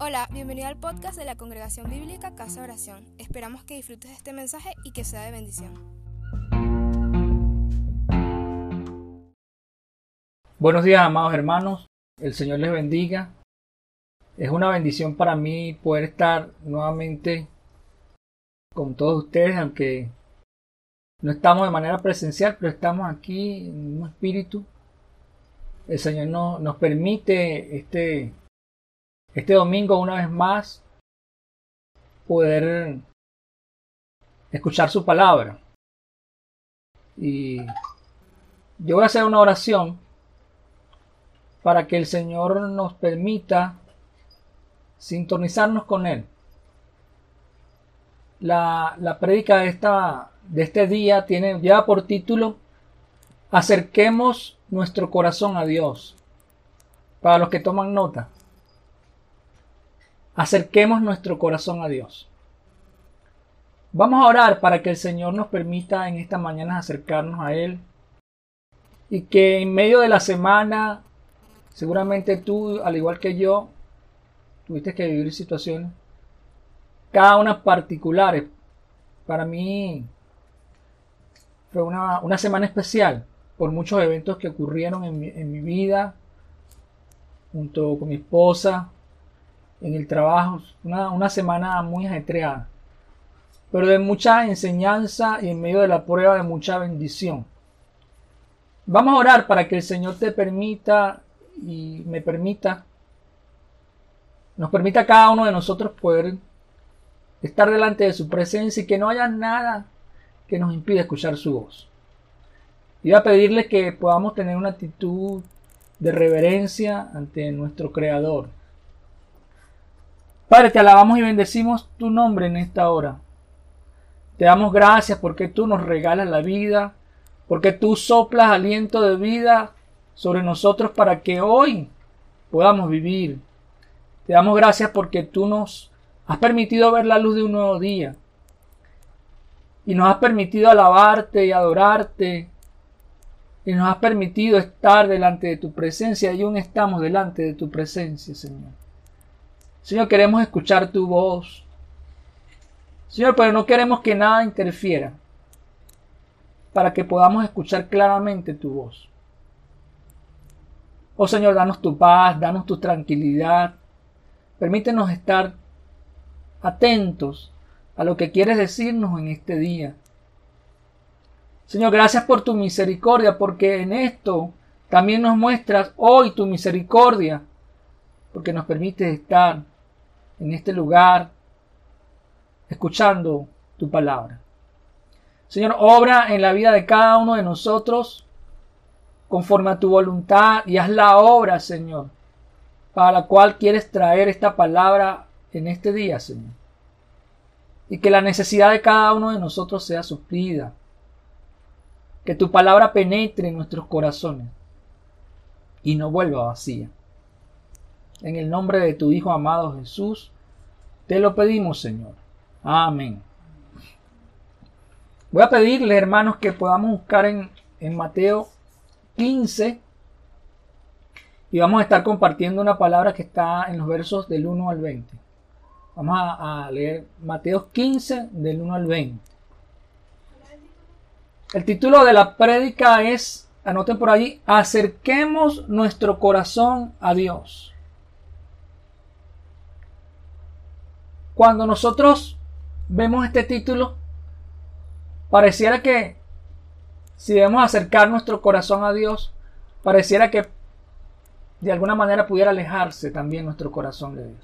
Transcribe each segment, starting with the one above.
Hola, bienvenido al podcast de la Congregación Bíblica Casa Oración. Esperamos que disfrutes de este mensaje y que sea de bendición. Buenos días, amados hermanos. El Señor les bendiga. Es una bendición para mí poder estar nuevamente con todos ustedes, aunque no estamos de manera presencial, pero estamos aquí en un espíritu. El Señor no, nos permite este este domingo una vez más poder escuchar su palabra. Y yo voy a hacer una oración para que el Señor nos permita sintonizarnos con Él. La, la prédica de, esta, de este día tiene, ya por título Acerquemos nuestro corazón a Dios. Para los que toman nota acerquemos nuestro corazón a Dios. Vamos a orar para que el Señor nos permita en esta mañana acercarnos a Él y que en medio de la semana, seguramente tú, al igual que yo, tuviste que vivir situaciones, cada una particulares. Para mí fue una, una semana especial por muchos eventos que ocurrieron en mi, en mi vida, junto con mi esposa, en el trabajo, una, semana muy ajetreada, pero de mucha enseñanza y en medio de la prueba de mucha bendición. Vamos a orar para que el Señor te permita y me permita, nos permita cada uno de nosotros poder estar delante de su presencia y que no haya nada que nos impida escuchar su voz. Y a pedirle que podamos tener una actitud de reverencia ante nuestro Creador, Padre, te alabamos y bendecimos tu nombre en esta hora. Te damos gracias porque tú nos regalas la vida, porque tú soplas aliento de vida sobre nosotros para que hoy podamos vivir. Te damos gracias porque tú nos has permitido ver la luz de un nuevo día y nos has permitido alabarte y adorarte y nos has permitido estar delante de tu presencia y aún estamos delante de tu presencia, Señor. Señor, queremos escuchar tu voz. Señor, pero no queremos que nada interfiera para que podamos escuchar claramente tu voz. Oh Señor, danos tu paz, danos tu tranquilidad. Permítenos estar atentos a lo que quieres decirnos en este día. Señor, gracias por tu misericordia, porque en esto también nos muestras hoy tu misericordia, porque nos permite estar en este lugar, escuchando tu palabra. Señor, obra en la vida de cada uno de nosotros conforme a tu voluntad y haz la obra, Señor, para la cual quieres traer esta palabra en este día, Señor. Y que la necesidad de cada uno de nosotros sea suplida. Que tu palabra penetre en nuestros corazones y no vuelva vacía. En el nombre de tu Hijo amado Jesús, te lo pedimos, Señor. Amén. Voy a pedirle, hermanos, que podamos buscar en, Mateo 15 y vamos a estar compartiendo una palabra que está en los versos del 1 al 20. Vamos a, leer Mateo 15 del 1 al 20. El título de la prédica es, anoten por allí, acerquemos nuestro corazón a Dios. Cuando nosotros vemos este título, pareciera que si debemos acercar nuestro corazón a Dios, pareciera que de alguna manera pudiera alejarse también nuestro corazón de Dios.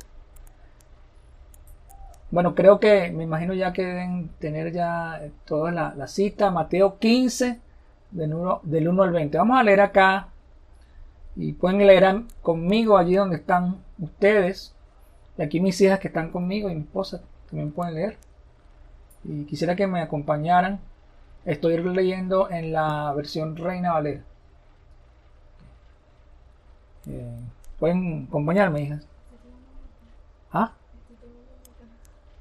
Bueno, creo que me imagino ya que deben tener ya toda la, cita, Mateo 15, del 1, del 1 al 20. Vamos a leer acá y pueden leer conmigo allí donde están ustedes. Y aquí mis hijas que están conmigo y mi esposa también pueden leer. Y quisiera que me acompañaran. Estoy leyendo en la versión Reina Valera. Eh, pueden acompañarme, hijas. ¿Ah?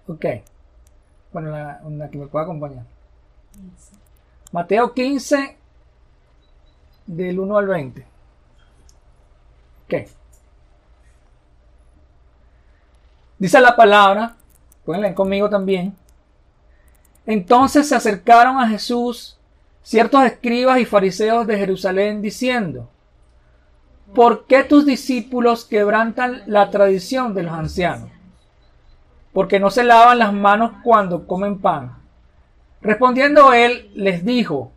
Ok. Bueno, la, que me pueda acompañar. Mateo 15, del 1 al 20. Ok. Dice la palabra, pueden leer conmigo también. Entonces se acercaron a Jesús ciertos escribas y fariseos de Jerusalén diciendo, ¿por qué tus discípulos quebrantan la tradición de los ancianos? Porque no se lavan las manos cuando comen pan. Respondiendo él, les dijo,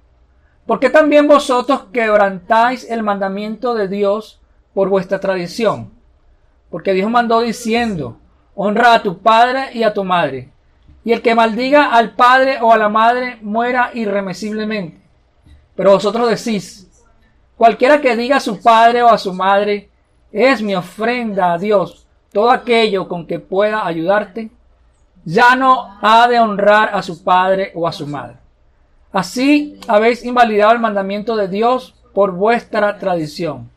¿por qué también vosotros quebrantáis el mandamiento de Dios por vuestra tradición? Porque Dios mandó diciendo, honra a tu padre y a tu madre, y el que maldiga al padre o a la madre muera irremisiblemente. Pero vosotros decís, cualquiera que diga a su padre o a su madre, es mi ofrenda a Dios, todo aquello con que pueda ayudarte, ya no ha de honrar a su padre o a su madre. Así habéis invalidado el mandamiento de Dios por vuestra tradición.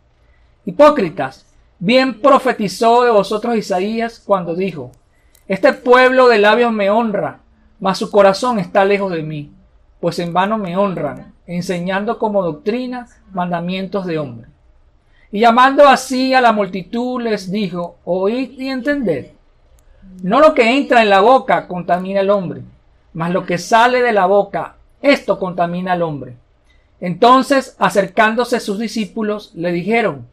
Hipócritas, Bien profetizó de vosotros Isaías cuando dijo, Este pueblo de labios me honra, mas su corazón está lejos de mí, pues en vano me honran, enseñando como doctrina mandamientos de hombre. Y llamando así a la multitud les dijo, Oíd y entended. No lo que entra en la boca contamina al hombre, mas lo que sale de la boca, esto contamina al hombre. Entonces, acercándose sus discípulos, le dijeron,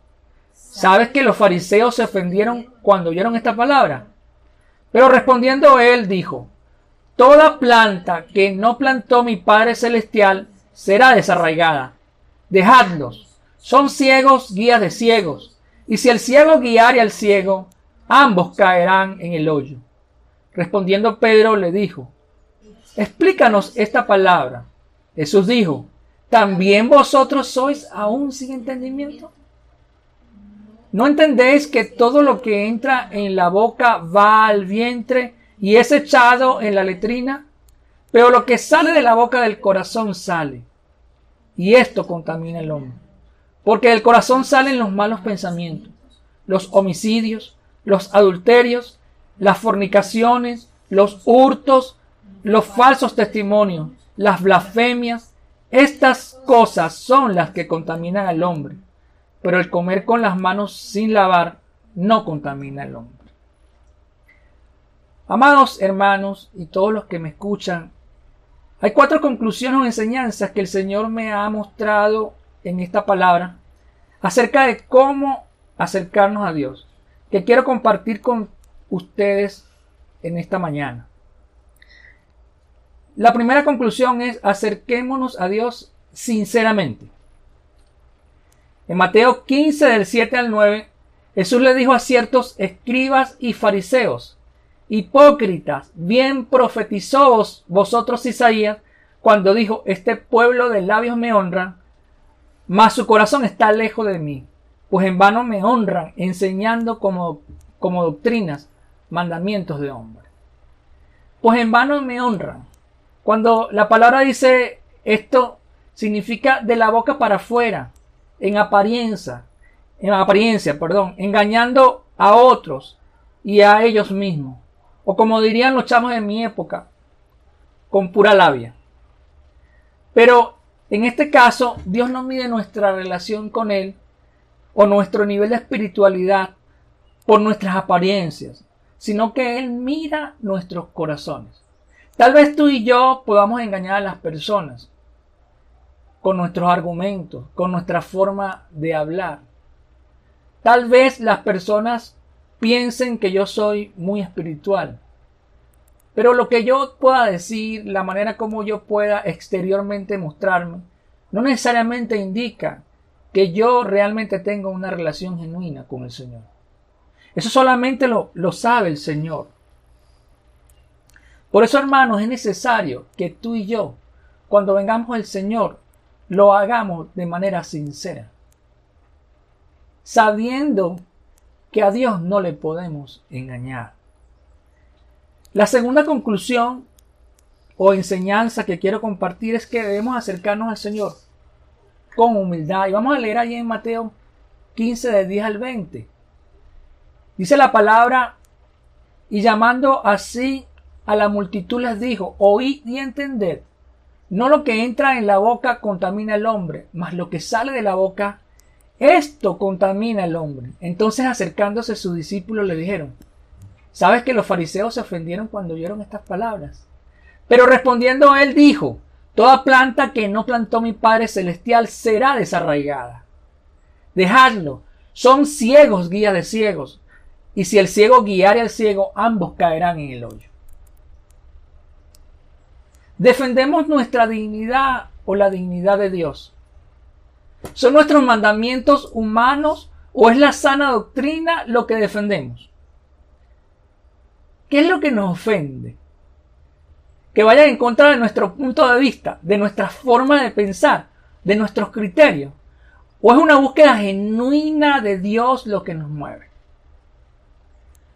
¿Sabes que los fariseos se ofendieron cuando oyeron esta palabra? Pero respondiendo él dijo, Toda planta que no plantó mi Padre Celestial será desarraigada. Dejadlos. Son ciegos guías de ciegos. Y si el ciego guiare al ciego, ambos caerán en el hoyo. Respondiendo Pedro le dijo, Explícanos esta palabra. Jesús dijo, ¿también vosotros sois aún sin entendimiento? ¿No entendéis que todo lo que entra en la boca va al vientre y es echado en la letrina? Pero lo que sale de la boca del corazón sale. Y esto contamina el hombre. Porque del corazón salen los malos pensamientos, los homicidios, los adulterios, las fornicaciones, los hurtos, los falsos testimonios, las blasfemias. Estas cosas son las que contaminan al hombre pero el comer con las manos sin lavar no contamina al hombre. Amados hermanos y todos los que me escuchan, hay cuatro conclusiones o enseñanzas que el Señor me ha mostrado en esta palabra acerca de cómo acercarnos a Dios, que quiero compartir con ustedes en esta mañana. La primera conclusión es acerquémonos a Dios sinceramente. En Mateo 15 del 7 al 9, Jesús le dijo a ciertos escribas y fariseos, hipócritas, bien profetizó vosotros Isaías cuando dijo, este pueblo de labios me honra, mas su corazón está lejos de mí, pues en vano me honran enseñando como, como doctrinas mandamientos de hombre. Pues en vano me honran. Cuando la palabra dice esto, significa de la boca para afuera, en apariencia, en apariencia, perdón, engañando a otros y a ellos mismos. O como dirían los chamos de mi época, con pura labia. Pero en este caso, Dios no mide nuestra relación con Él o nuestro nivel de espiritualidad por nuestras apariencias, sino que Él mira nuestros corazones. Tal vez tú y yo podamos engañar a las personas, con nuestros argumentos, con nuestra forma de hablar. Tal vez las personas piensen que yo soy muy espiritual, pero lo que yo pueda decir, la manera como yo pueda exteriormente mostrarme, no necesariamente indica que yo realmente tengo una relación genuina con el Señor. Eso solamente lo, lo sabe el Señor. Por eso, hermanos, es necesario que tú y yo, cuando vengamos al Señor, lo hagamos de manera sincera, sabiendo que a Dios no le podemos engañar. La segunda conclusión o enseñanza que quiero compartir es que debemos acercarnos al Señor con humildad. Y vamos a leer ahí en Mateo 15 de 10 al 20. Dice la palabra, y llamando así a la multitud les dijo, oíd y entended no lo que entra en la boca contamina al hombre, mas lo que sale de la boca, esto contamina al hombre. Entonces acercándose sus discípulos le dijeron, Sabes que los fariseos se ofendieron cuando oyeron estas palabras. Pero respondiendo él dijo, Toda planta que no plantó mi Padre Celestial será desarraigada. Dejadlo. Son ciegos guías de ciegos. Y si el ciego guiare al ciego, ambos caerán en el hoyo. ¿Defendemos nuestra dignidad o la dignidad de Dios? ¿Son nuestros mandamientos humanos o es la sana doctrina lo que defendemos? ¿Qué es lo que nos ofende? que vayan en contra de nuestro punto de vista, de nuestra forma de pensar, de nuestros criterios? ¿O es una búsqueda genuina de Dios lo que nos mueve?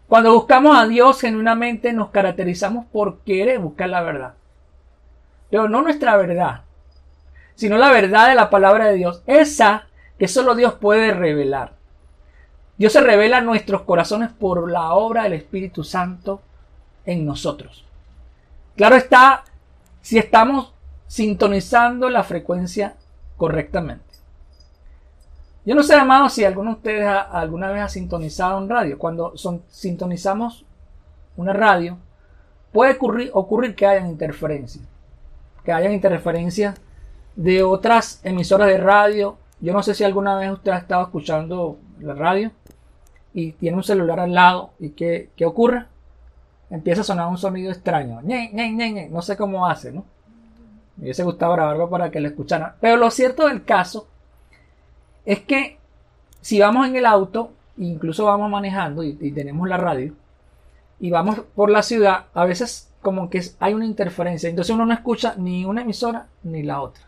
Cuando buscamos a Dios genuinamente nos caracterizamos por querer buscar la verdad. Pero no nuestra verdad, sino la verdad de la palabra de Dios, esa que solo Dios puede revelar. Dios se revela a nuestros corazones por la obra del Espíritu Santo en nosotros. Claro está si estamos sintonizando la frecuencia correctamente. Yo no sé, amado, si alguno de ustedes alguna vez ha sintonizado un radio. Cuando son, sintonizamos una radio, puede ocurrir, ocurrir que hayan interferencias. Que hayan interferencias de otras emisoras de radio. Yo no sé si alguna vez usted ha estado escuchando la radio y tiene un celular al lado y qué, qué ocurre empieza a sonar un sonido extraño. No sé cómo hace, ¿no? Me hubiese gustado grabarlo para que lo escucharan. Pero lo cierto del caso es que si vamos en el auto, incluso vamos manejando y, tenemos la radio, y vamos por la ciudad, a veces como que hay una interferencia. Entonces uno no escucha ni una emisora ni la otra.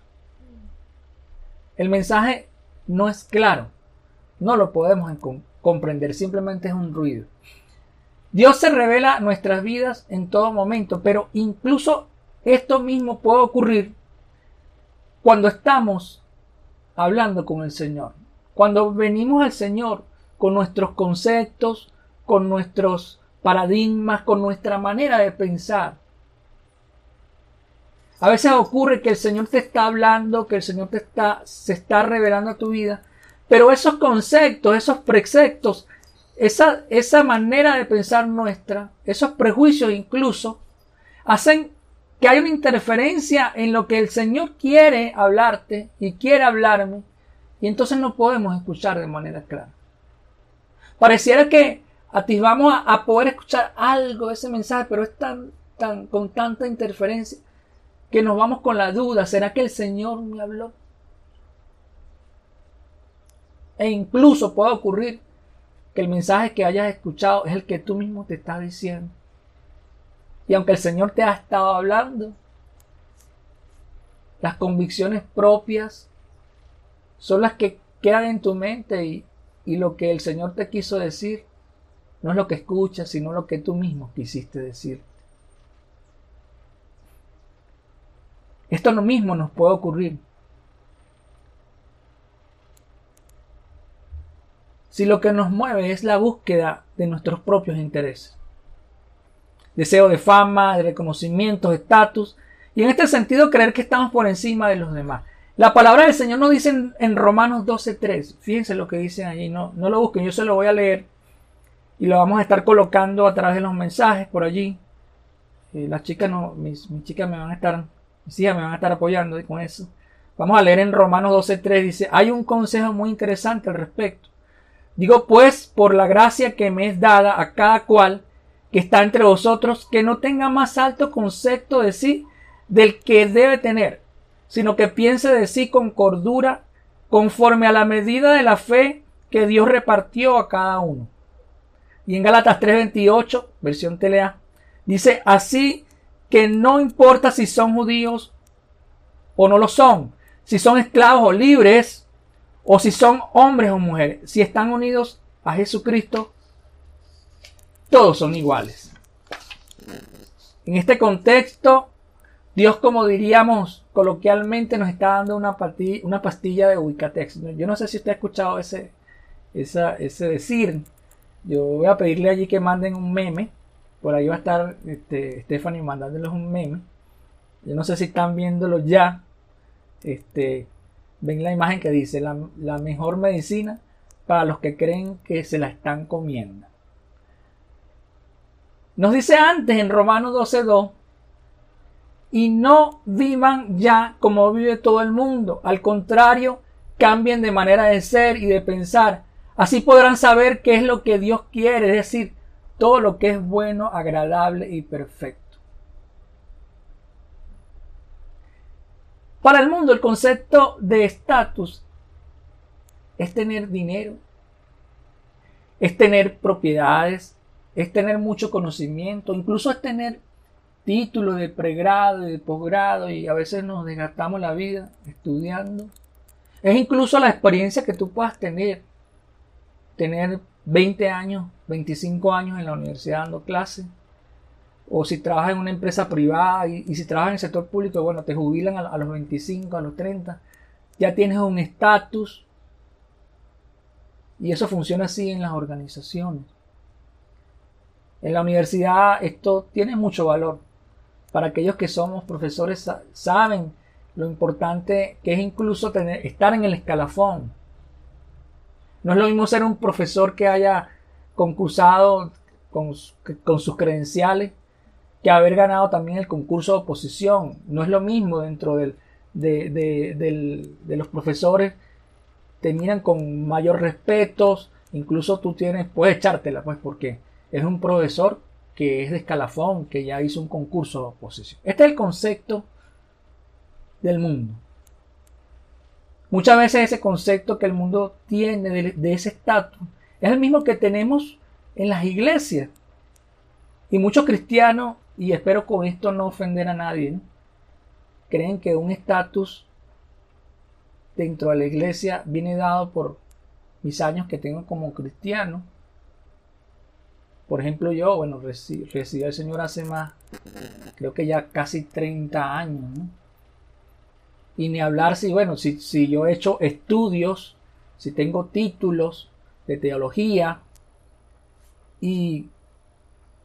El mensaje no es claro. No lo podemos comprender. Simplemente es un ruido. Dios se revela nuestras vidas en todo momento, pero incluso esto mismo puede ocurrir cuando estamos hablando con el Señor. Cuando venimos al Señor con nuestros conceptos, con nuestros paradigmas, con nuestra manera de pensar. A veces ocurre que el Señor te está hablando, que el Señor te está, se está revelando a tu vida, pero esos conceptos, esos preceptos esa, esa manera de pensar nuestra, esos prejuicios incluso, hacen que hay una interferencia en lo que el Señor quiere hablarte y quiere hablarme, y entonces no podemos escuchar de manera clara. Pareciera que atisbamos a, a poder escuchar algo de ese mensaje, pero es tan, tan, con tanta interferencia que nos vamos con la duda, ¿será que el Señor me habló? E incluso puede ocurrir que el mensaje que hayas escuchado es el que tú mismo te estás diciendo. Y aunque el Señor te ha estado hablando, las convicciones propias son las que quedan en tu mente y, y lo que el Señor te quiso decir no es lo que escuchas, sino lo que tú mismo quisiste decir. Esto lo mismo nos puede ocurrir si lo que nos mueve es la búsqueda de nuestros propios intereses. Deseo de fama, de reconocimiento, de estatus, y en este sentido creer que estamos por encima de los demás. La palabra del Señor nos dice en, Romanos 12.3, fíjense lo que dicen allí, no, no lo busquen, yo se lo voy a leer y lo vamos a estar colocando a través de los mensajes por allí. Las chicas no, mis, mis, chicas me van a estar, mis hijas me van a estar apoyando con eso. Vamos a leer en Romanos 12.3, dice, hay un consejo muy interesante al respecto. Digo pues, por la gracia que me es dada a cada cual que está entre vosotros, que no tenga más alto concepto de sí del que debe tener, sino que piense de sí con cordura, conforme a la medida de la fe que Dios repartió a cada uno. Y en Gálatas 3:28, versión telea, dice así que no importa si son judíos o no lo son, si son esclavos o libres, o si son hombres o mujeres, si están unidos a Jesucristo, todos son iguales. En este contexto, Dios, como diríamos coloquialmente, nos está dando una, pastilla de Ubicatex. Yo no sé si usted ha escuchado ese, ese decir. Yo voy a pedirle allí que manden un meme. Por ahí va a estar este, Stephanie mandándoles un meme. Yo no sé si están viéndolo ya. Este, ven la imagen que dice la, mejor medicina para los que creen que se la están comiendo. Nos dice antes en Romanos 12.2, y no vivan ya como vive todo el mundo. Al contrario, cambien de manera de ser y de pensar. Así podrán saber qué es lo que Dios quiere, es decir, todo lo que es bueno, agradable y perfecto. Para el mundo el concepto de estatus es tener dinero, es tener propiedades, es tener mucho conocimiento, incluso es tener títulos de pregrado y de posgrado y a veces nos desgastamos la vida estudiando. Es incluso la experiencia que tú puedas tener, tener 20 años, 25 años en la universidad dando clases, o si trabajas en una empresa privada y, si trabajas en el sector público, bueno, te jubilan a, a los 25, a los 30, ya tienes un estatus y eso funciona así en las organizaciones. En la universidad esto tiene mucho valor. Para aquellos que somos profesores saben lo importante que es incluso tener, estar en el escalafón. No es lo mismo ser un profesor que haya concursado con, sus credenciales que haber ganado también el concurso de oposición. No es lo mismo dentro del, de, de, los profesores, te miran con mayor respeto, incluso tú tienes, puedes echártela, pues, porque es un profesor que es de escalafón, que ya hizo un concurso de oposición. Este es el concepto del mundo. Muchas veces ese concepto que el mundo tiene de, ese estatus es el mismo que tenemos en las iglesias. Y muchos cristianos, y espero con esto no ofender a nadie, creen que un estatus dentro de la iglesia viene dado por mis años que tengo como cristiano por ejemplo, yo, bueno, recibí, al Señor hace más, creo que ya casi 30 años, ¿no? Y ni hablar si, bueno, si, si yo he hecho estudios, si tengo títulos de teología y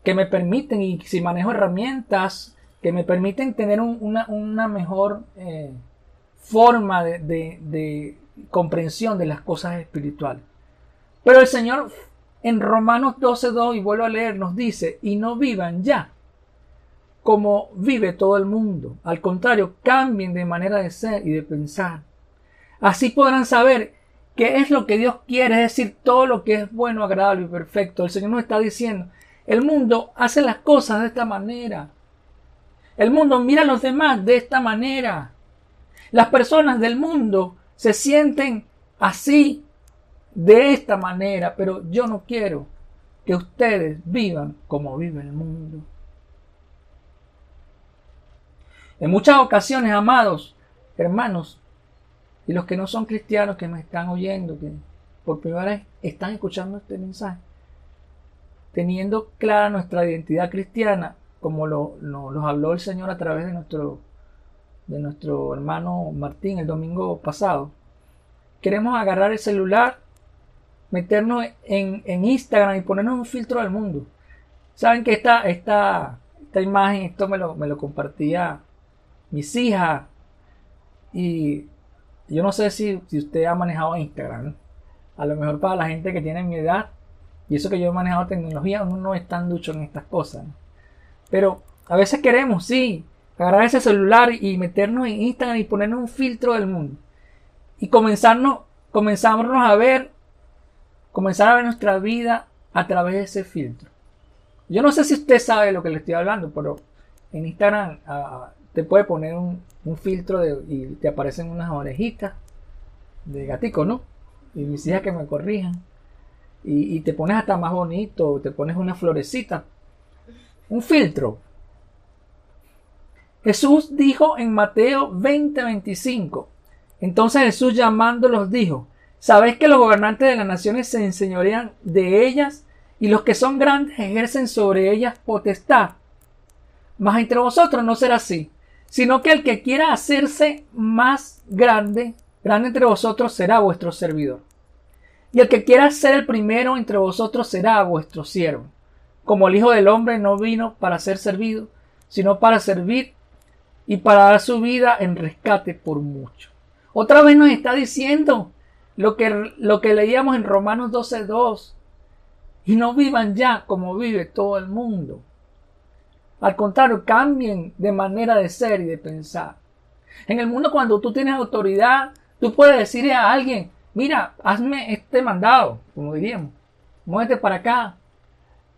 que me permiten, y si manejo herramientas que me permiten tener una, mejor eh, forma de, de comprensión de las cosas espirituales. Pero el Señor en Romanos 12.2, y vuelvo a leer, nos dice, y no vivan ya como vive todo el mundo. Al contrario, cambien de manera de ser y de pensar. Así podrán saber qué es lo que Dios quiere, es decir, todo lo que es bueno, agradable y perfecto. El Señor nos está diciendo, el mundo hace las cosas de esta manera. El mundo mira a los demás de esta manera. Las personas del mundo se sienten así de esta manera, pero yo no quiero que ustedes vivan como vive el mundo. En muchas ocasiones, amados hermanos, y los que no son cristianos que me están oyendo, que por primera vez están escuchando este mensaje, teniendo clara nuestra identidad cristiana, como lo, nos habló el Señor a través de nuestro, de nuestro hermano Martín el domingo pasado, queremos agarrar el celular meternos en, Instagram y ponernos un filtro al mundo. Saben que esta, esta, esta imagen, esto me lo, me lo compartía mis hijas. Y yo no sé si, si usted ha manejado Instagram. A lo mejor para la gente que tiene mi edad, y eso que yo he manejado tecnología, uno no es tan ducho en estas cosas. Pero a veces queremos, sí, agarrar ese celular y meternos en Instagram y ponernos un filtro del mundo. Y comenzarnos, comenzamos a ver comenzar a ver nuestra vida a través de ese filtro. Yo no sé si usted sabe lo que le estoy hablando, pero en Instagram te puede poner un, filtro y te aparecen unas orejitas de gatico, ¿no? Y mis hijas que me corrijan. Y, y te pones hasta más bonito, te pones una florecita. Un filtro. Jesús dijo en Mateo 20:25. Entonces Jesús llamándolos dijo, Sabéis que los gobernantes de las naciones se enseñorean de ellas y los que son grandes ejercen sobre ellas potestad. Mas entre vosotros no será así, sino que el que quiera hacerse más grande, grande entre vosotros será vuestro servidor. Y el que quiera ser el primero entre vosotros será vuestro siervo. Como el Hijo del Hombre no vino para ser servido, sino para servir y para dar su vida en rescate por mucho. Otra vez nos está diciendo lo que, lo que leíamos en Romanos 12.2. Y no vivan ya como vive todo el mundo. Al contrario, cambien de manera de ser y de pensar. En el mundo cuando tú tienes autoridad, tú puedes decirle a alguien, mira, hazme este mandado, como diríamos, muévete para acá.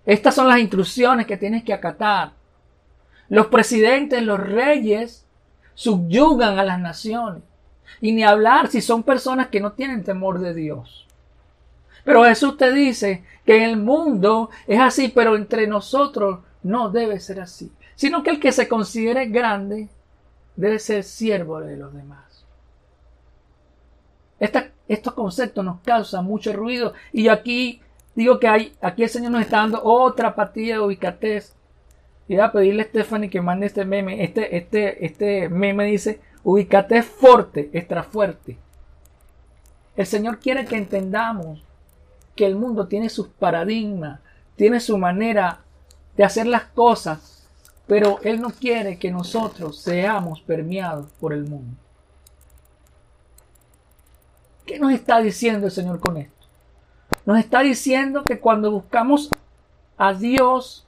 Estas son las instrucciones que tienes que acatar. Los presidentes, los reyes, subyugan a las naciones. Y ni hablar si son personas que no tienen temor de Dios. Pero Jesús te dice que en el mundo es así, pero entre nosotros no debe ser así. Sino que el que se considere grande debe ser siervo de los demás. estos conceptos nos causan mucho ruido y aquí digo que hay, aquí el Señor nos está dando otra partida de ubicatez. Y voy a pedirle a Stephanie que mande este meme. Este, este, este meme dice, ubicatez fuerte, extra fuerte. El Señor quiere que entendamos que el mundo tiene sus paradigmas, tiene su manera de hacer las cosas, pero Él no quiere que nosotros seamos permeados por el mundo. ¿Qué nos está diciendo el Señor con esto? Nos está diciendo que cuando buscamos a Dios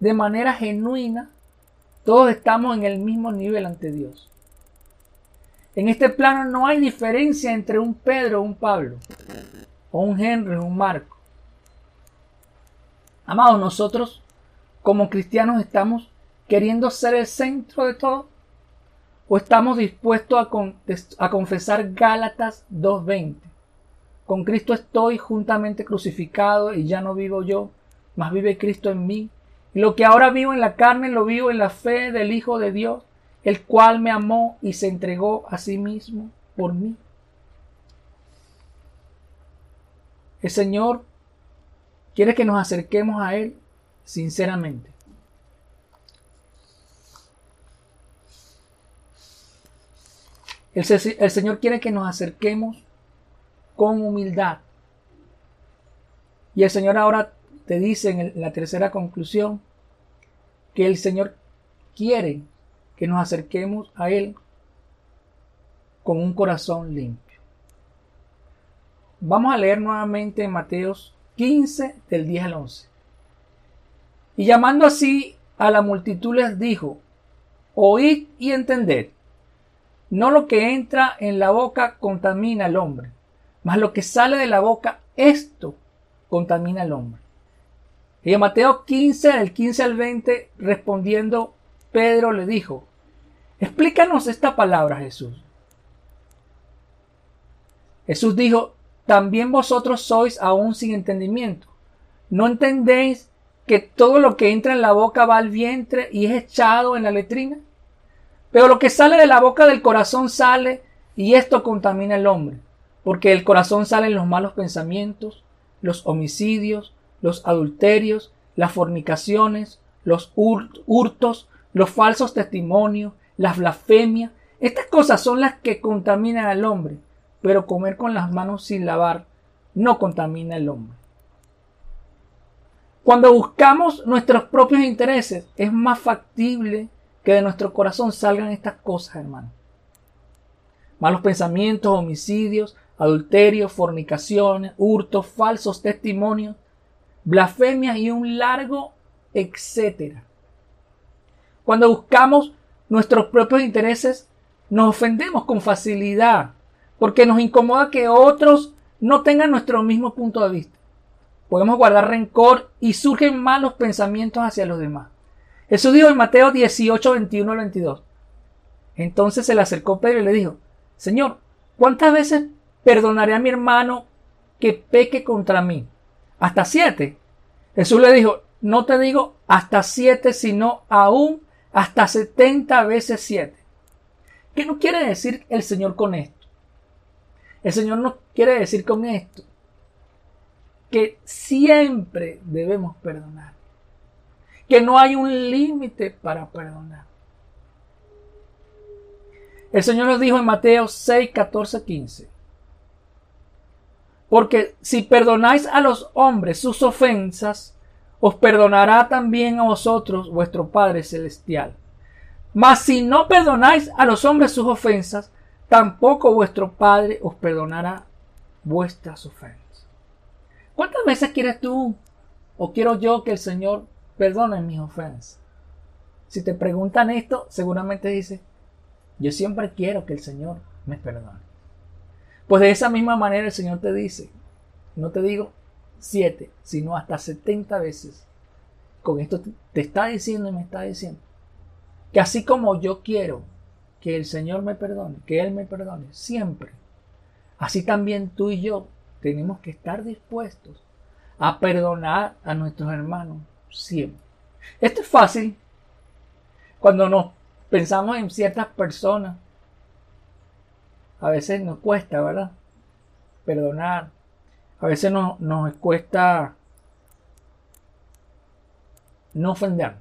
de manera genuina, todos estamos en el mismo nivel ante Dios. En este plano no hay diferencia entre un Pedro o un Pablo, o un Henry o un Marco. Amados, nosotros como cristianos estamos queriendo ser el centro de todo o estamos dispuestos a, confesar Gálatas 2.20. Con Cristo estoy juntamente crucificado y ya no vivo yo, mas vive Cristo en mí. Y lo que ahora vivo en la carne lo vivo en la fe del Hijo de Dios el cual me amó y se entregó a sí mismo por mí. El Señor quiere que nos acerquemos a Él sinceramente. El, Señor quiere que nos acerquemos con humildad. Y el Señor ahora te dice en la tercera conclusión que el Señor quiere que nos acerquemos a Él con un corazón limpio. Vamos a leer nuevamente en Mateos 15 del 10 al 11. Y llamando así a la multitud les dijo, oíd y entended, no lo que entra en la boca contamina al hombre, mas lo que sale de la boca, esto contamina al hombre. Y en Mateo 15, del 15 al 20, respondiendo Pedro le dijo, explícanos esta palabra, Jesús. Jesús dijo, también vosotros sois aún sin entendimiento. ¿No entendéis que todo lo que entra en la boca va al vientre y es echado en la letrina? Pero lo que sale de la boca del corazón sale y esto contamina al hombre, porque del corazón salen los malos pensamientos, los homicidios, los adulterios, las fornicaciones, los hurtos, los falsos testimonios, las blasfemias. Estas cosas son las que contaminan al hombre, pero comer con las manos sin lavar no contamina al hombre. Cuando buscamos nuestros propios intereses, es más factible que de nuestro corazón salgan estas cosas, hermano. Malos pensamientos, homicidios, adulterios, fornicaciones, hurtos, falsos testimonios, blasfemias y un largo etcétera. Cuando buscamos nuestros propios intereses, nos ofendemos con facilidad, porque nos incomoda que otros no tengan nuestro mismo punto de vista. Podemos guardar rencor y surgen malos pensamientos hacia los demás. Eso dijo en Mateo 18, 21 al 22. Entonces se le acercó Pedro y le dijo, Señor, ¿cuántas veces perdonaré a mi hermano que peque contra mí? ¿Hasta siete? Jesús le dijo, no te digo hasta siete, sino aún hasta 70 veces 7. ¿Qué nos quiere decir el Señor con esto? El Señor nos quiere decir con esto que siempre debemos perdonar. Que no hay un límite para perdonar. El Señor nos dijo en Mateo 6, 14, 15. Porque si perdonáis a los hombres sus ofensas, os perdonará también a vosotros vuestro Padre Celestial. Mas si no perdonáis a los hombres sus ofensas, tampoco vuestro Padre os perdonará vuestras ofensas. ¿Cuántas veces quieres tú o quiero yo que el Señor perdonen mis ofensas. Si te preguntan esto, seguramente dices, yo siempre quiero que el Señor me perdone. Pues de esa misma manera el Señor te dice, no te digo siete, sino hasta setenta veces. Con esto te está diciendo y me está diciendo que así como yo quiero que el Señor me perdone, que Él me perdone, siempre, así también tú y yo tenemos que estar dispuestos a perdonar a nuestros hermanos siempre. Esto es fácil cuando nos pensamos en ciertas personas. A veces nos cuesta, ¿verdad? Perdonar. A veces nos, nos cuesta no ofender.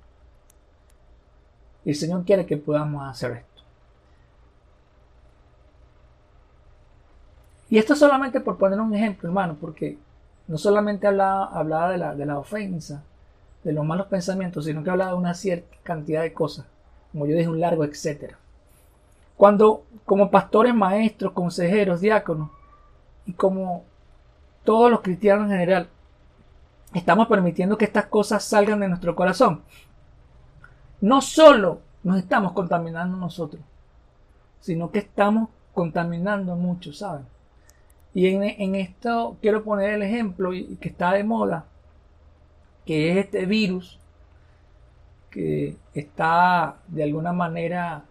Y el Señor quiere que podamos hacer esto. Y esto solamente por poner un ejemplo, hermano, porque no solamente hablaba, hablaba de, la, de la ofensa, de los malos pensamientos, sino que hablaba de una cierta cantidad de cosas, como yo dije, un largo etcétera. Cuando como pastores, maestros, consejeros, diáconos y como todos los cristianos en general, estamos permitiendo que estas cosas salgan de nuestro corazón. No solo nos estamos contaminando nosotros, sino que estamos contaminando a muchos, ¿saben? Y en, esto quiero poner el ejemplo que está de moda, que es este virus que está de alguna manera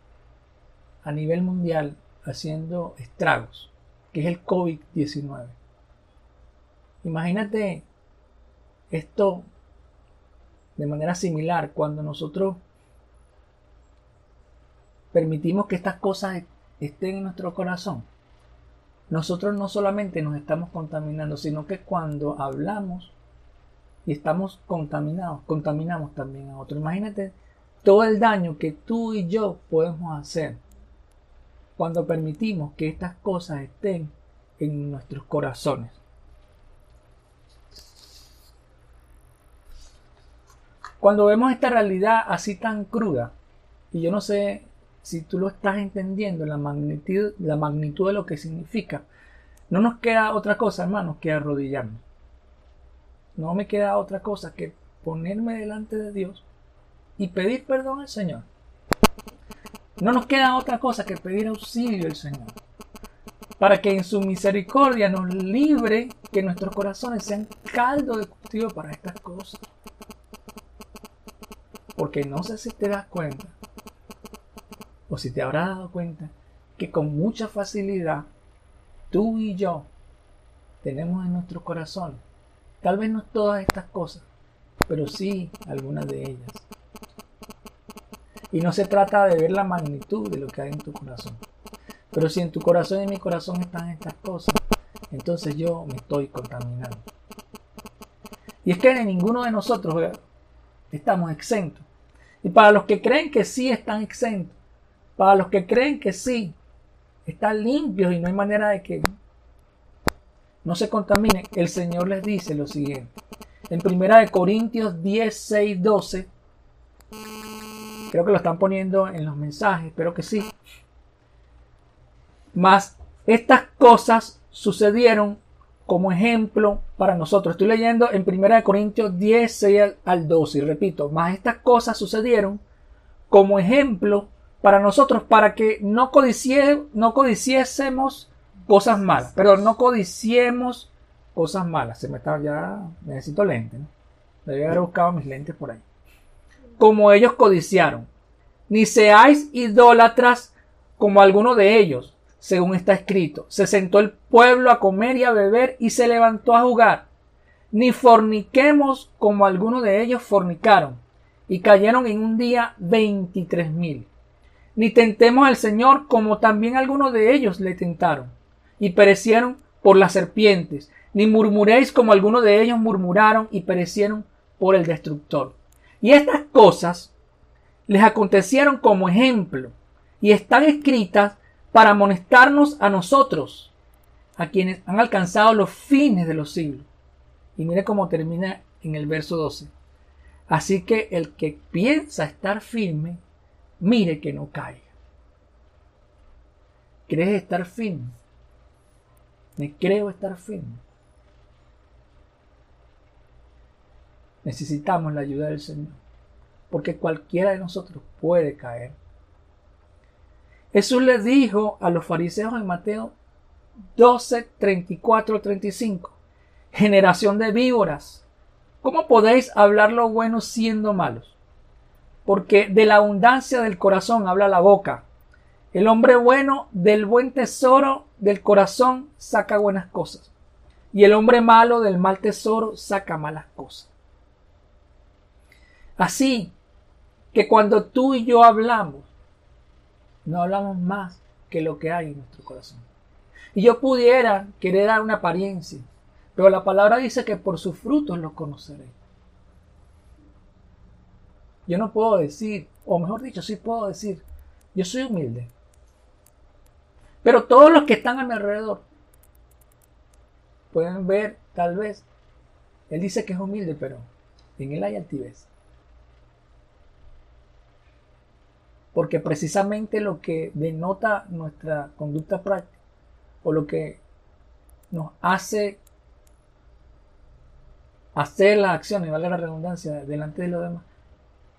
a nivel mundial haciendo estragos, que es el COVID-19. Imagínate esto de manera similar cuando nosotros permitimos que estas cosas estén en nuestro corazón nosotros no solamente nos estamos contaminando, sino que cuando hablamos y estamos contaminados, contaminamos también a otros. Imagínate todo el daño que tú y yo podemos hacer cuando permitimos que estas cosas estén en nuestros corazones. Cuando vemos esta realidad así tan cruda, y yo no sé si tú lo estás entendiendo, la magnitud, la magnitud de lo que significa, no nos queda otra cosa, hermanos, que arrodillarnos. No me queda otra cosa que ponerme delante de Dios y pedir perdón al Señor. No nos queda otra cosa que pedir auxilio al Señor. Para que en su misericordia nos libre que nuestros corazones sean caldo de cultivo para estas cosas. Porque no sé si te das cuenta, o si te habrás dado cuenta que con mucha facilidad tú y yo tenemos en nuestro corazón, tal vez no todas estas cosas, pero sí algunas de ellas. Y no se trata de ver la magnitud de lo que hay en tu corazón. Pero si en tu corazón y en mi corazón están estas cosas, entonces yo me estoy contaminando. Y es que de ninguno de nosotros estamos exentos. Y para los que creen que sí están exentos, para los que creen que sí, están limpios y no hay manera de que no se contaminen, el Señor les dice lo siguiente. En primera de Corintios 10, 6, 12, creo que lo están poniendo en los mensajes, espero que sí. Mas estas cosas sucedieron como ejemplo para nosotros. Estoy leyendo en primera de Corintios 10, 6 al 12, y repito, mas estas cosas sucedieron como ejemplo para nosotros, para que no, no codiciésemos cosas malas. Perdón, no codiciemos cosas malas. Se me está ya. Necesito lentes. ¿no? Haber buscado mis lentes por ahí. Como ellos codiciaron. Ni seáis idólatras como alguno de ellos, según está escrito. Se sentó el pueblo a comer y a beber y se levantó a jugar. Ni forniquemos como alguno de ellos fornicaron y cayeron en un día veintitrés mil ni tentemos al Señor como también algunos de ellos le tentaron y perecieron por las serpientes, ni murmuréis como algunos de ellos murmuraron y perecieron por el destructor. Y estas cosas les acontecieron como ejemplo y están escritas para amonestarnos a nosotros, a quienes han alcanzado los fines de los siglos. Y mire cómo termina en el verso 12. Así que el que piensa estar firme, mire que no caiga. ¿Crees estar firme? Me creo estar firme. necesitamos la ayuda del Señor, porque cualquiera de nosotros puede caer. Jesús le dijo a los fariseos en Mateo 12, 34, 35, generación de víboras, ¿cómo podéis hablar lo bueno siendo malos? Porque de la abundancia del corazón habla la boca. El hombre bueno del buen tesoro del corazón saca buenas cosas. Y el hombre malo del mal tesoro saca malas cosas. Así que cuando tú y yo hablamos, no hablamos más que lo que hay en nuestro corazón. Y yo pudiera querer dar una apariencia, pero la palabra dice que por sus frutos los conoceré. Yo no puedo decir, o mejor dicho, sí puedo decir, yo soy humilde. Pero todos los que están a mi alrededor pueden ver, tal vez, él dice que es humilde, pero en él hay altivez. Porque precisamente lo que denota nuestra conducta práctica o lo que nos hace hacer las acciones, vale la redundancia, delante de los demás,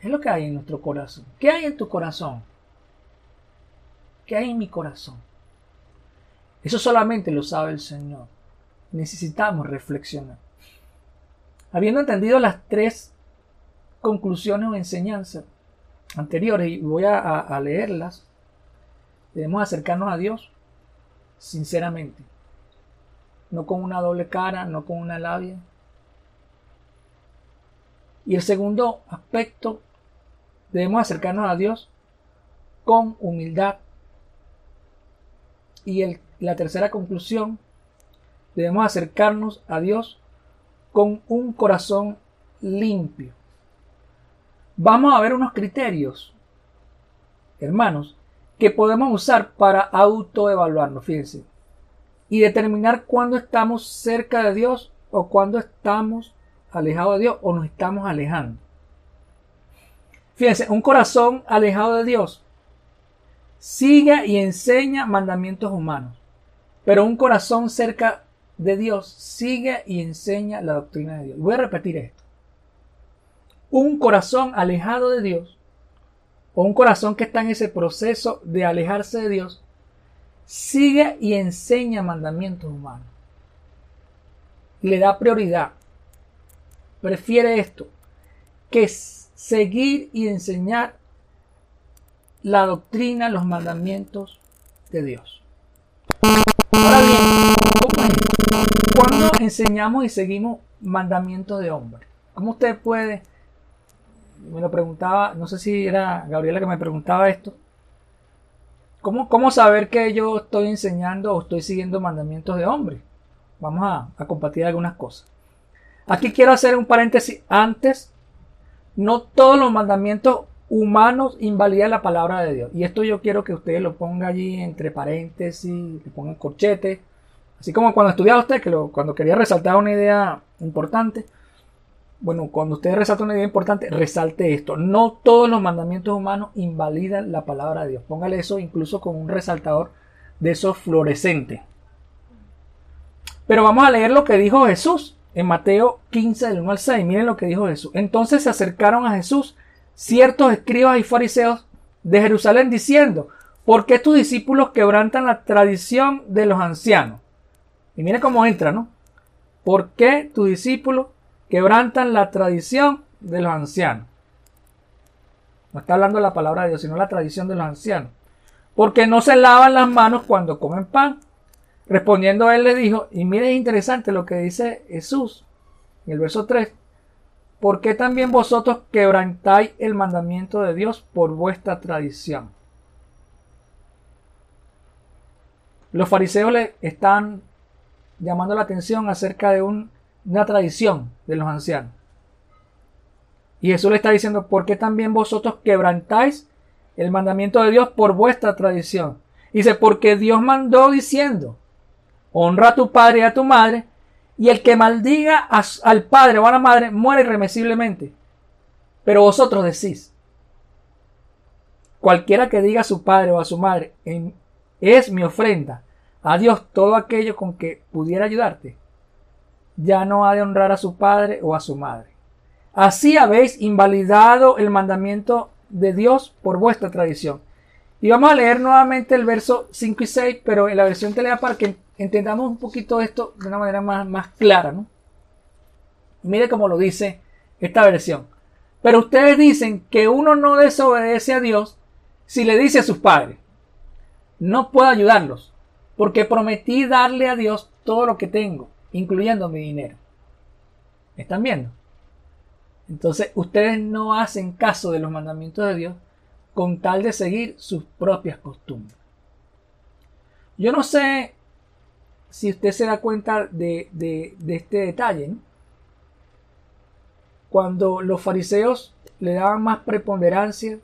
es lo que hay en nuestro corazón. ¿Qué hay en tu corazón? ¿Qué hay en mi corazón? Eso solamente lo sabe el Señor. Necesitamos reflexionar. Habiendo entendido las tres conclusiones o enseñanzas anteriores, y voy a, leerlas, debemos acercarnos a Dios sinceramente. No con una doble cara, no con una labia. Y el segundo aspecto, debemos acercarnos a Dios con humildad. Y la tercera conclusión, debemos acercarnos a Dios con un corazón limpio. Vamos a ver unos criterios, hermanos, que podemos usar para autoevaluarnos, fíjense, y determinar cuándo estamos cerca de Dios o cuándo estamos alejados de Dios o nos estamos alejando. Fíjense, un corazón alejado de Dios sigue y enseña mandamientos humanos. Pero un corazón cerca de Dios sigue y enseña la doctrina de Dios. Voy a repetir esto. Un corazón alejado de Dios, o un corazón que está en ese proceso de alejarse de Dios, sigue y enseña mandamientos humanos. Le da prioridad. Prefiere esto que seguir y enseñar la doctrina, los mandamientos de Dios. Ahora bien, cuando enseñamos y seguimos mandamientos de hombre, ¿cómo usted puede? Me lo preguntaba, no sé si era Gabriela que me preguntaba esto. ¿Cómo, cómo saber que yo estoy enseñando o estoy siguiendo mandamientos de hombre? Vamos a, a compartir algunas cosas. Aquí quiero hacer un paréntesis antes. No todos los mandamientos humanos invalida la palabra de Dios. Y esto yo quiero que ustedes lo pongan allí entre paréntesis, que pongan corchete. Así como cuando estudiaba usted, que cuando quería resaltar una idea importante. Bueno, cuando usted resalta una idea importante, resalte esto. No todos los mandamientos humanos invalidan la palabra de Dios. Póngale eso incluso con un resaltador de esos fluorescentes. Pero vamos a leer lo que dijo Jesús en Mateo 15, del 1 al 6. Miren lo que dijo Jesús. Entonces se acercaron a Jesús ciertos escribas y fariseos de Jerusalén diciendo, ¿por qué tus discípulos quebrantan la tradición de los ancianos? Y mire cómo entra, ¿no? ¿Por qué tus discípulos quebrantan la tradición de los ancianos? No está hablando la palabra de Dios, sino la tradición de los ancianos. Porque no se lavan las manos cuando comen pan. Respondiendo a él le dijo, y mire es interesante lo que dice Jesús en el verso 3, ¿por qué también vosotros quebrantáis el mandamiento de Dios por vuestra tradición? Los fariseos le están llamando la atención acerca de una tradición de los ancianos. Y Jesús le está diciendo, ¿por qué también vosotros quebrantáis el mandamiento de Dios por vuestra tradición? Dice, porque Dios mandó diciendo, honra a tu padre y a tu madre, y el que maldiga al padre o a la madre muere irremisiblemente. Pero vosotros decís, cualquiera que diga a su padre o a su madre, es mi ofrenda a Dios todo aquello con que pudiera ayudarte, ya no ha de honrar a su padre o a su madre. Así habéis invalidado el mandamiento de Dios por vuestra tradición. Y vamos a leer nuevamente el verso 5 y 6, pero en la versión telea para que entendamos un poquito esto de una manera más, más clara. ¿no? Mire cómo lo dice esta versión. Pero ustedes dicen que uno no desobedece a Dios si le dice a sus padres, no puedo ayudarlos, porque prometí darle a Dios todo lo que tengo, incluyendo mi dinero. ¿Están viendo? Entonces ustedes no hacen caso de los mandamientos de Dios con tal de seguir sus propias costumbres. Yo no sé si usted se da cuenta de, este detalle. Cuando los fariseos le daban más preponderancia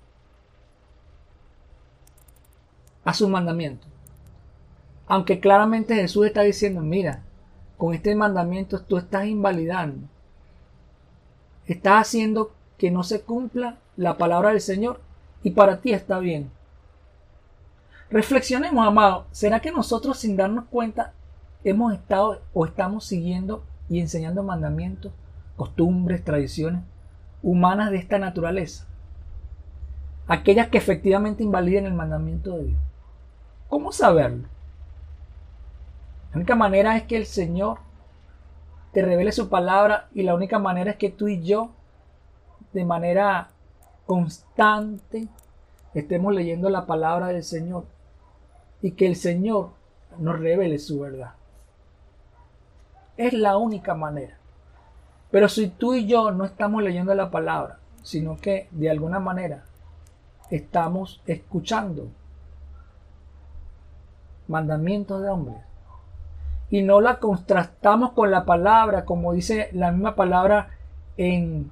a sus mandamientos. Aunque claramente Jesús está diciendo, mira, con este mandamiento tú estás invalidando Estás haciendo que no se cumpla la palabra del Señor y para ti está bien. Reflexionemos, amados, ¿será que nosotros sin darnos cuenta hemos estado o estamos siguiendo y enseñando mandamientos, costumbres, tradiciones humanas de esta naturaleza? Aquellas que efectivamente invaliden el mandamiento de Dios. ¿Cómo saberlo? La única manera es que el Señor te revele su palabra y la única manera es que tú y yo de manera constante estemos leyendo la palabra del Señor y que el Señor nos revele su verdad. Es la única manera. Pero si tú y yo no estamos leyendo la palabra, sino que de alguna manera estamos escuchando mandamientos de hombres, y no la contrastamos con la palabra, como dice la misma palabra en,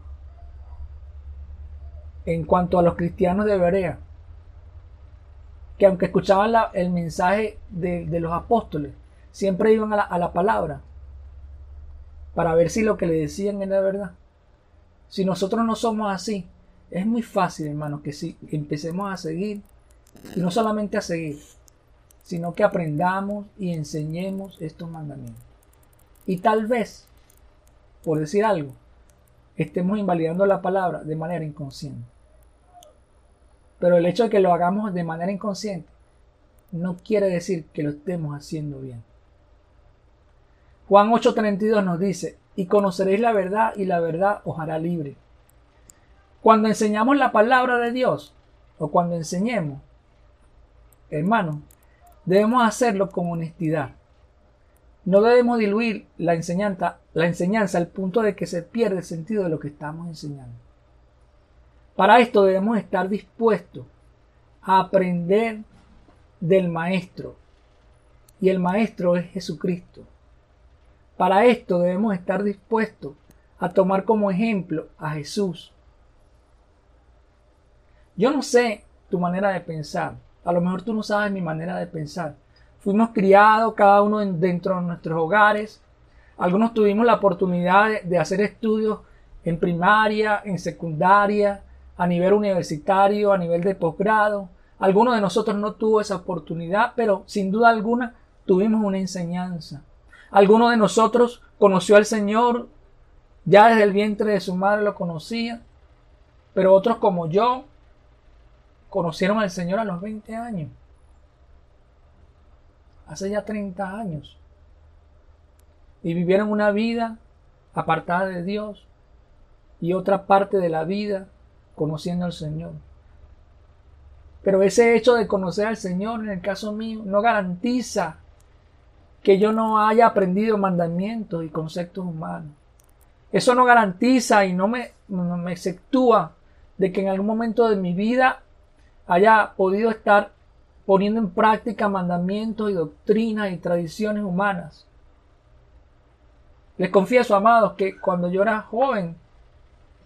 en cuanto a los cristianos de Berea, que aunque escuchaban el mensaje de, los apóstoles, siempre iban a la, a la palabra para ver si lo que le decían era verdad. Si nosotros no somos así, es muy fácil, hermano, que si empecemos a seguir, y no solamente a seguir, sino que aprendamos y enseñemos estos mandamientos. Y tal vez, por decir algo, estemos invalidando la palabra de manera inconsciente. Pero el hecho de que lo hagamos de manera inconsciente no quiere decir que lo estemos haciendo bien. Juan 8:32 nos dice, y conoceréis la verdad y la verdad os hará libre. Cuando enseñamos la palabra de Dios o cuando enseñemos, hermanos, Debemos hacerlo con honestidad. No debemos diluir la enseñanza, la enseñanza al punto de que se pierde el sentido de lo que estamos enseñando. Para esto debemos estar dispuestos a aprender del Maestro. Y el Maestro es Jesucristo. Para esto debemos estar dispuestos a tomar como ejemplo a Jesús. Yo no sé tu manera de pensar, a lo mejor tú no sabes mi manera de pensar. Fuimos criados cada uno dentro de nuestros hogares. Algunos tuvimos la oportunidad de, hacer estudios en primaria, en secundaria, a nivel universitario, a nivel de posgrado. Algunos de nosotros no tuvo esa oportunidad, pero sin duda alguna tuvimos una enseñanza. Algunos de nosotros conoció al Señor, ya desde el vientre de su madre lo conocía, pero otros como yo conocieron al Señor a los 20 años. Hace ya 30 años. Y vivieron una vida apartada de Dios y otra parte de la vida conociendo al Señor. Pero ese hecho de conocer al Señor, en el caso mío, no garantiza que yo no haya aprendido mandamientos y conceptos humanos. Eso no garantiza y no me, me exceptúa de que en algún momento de mi vida haya podido estar poniendo en práctica mandamientos y doctrinas y tradiciones humanas. Les confieso, amados, que cuando yo era joven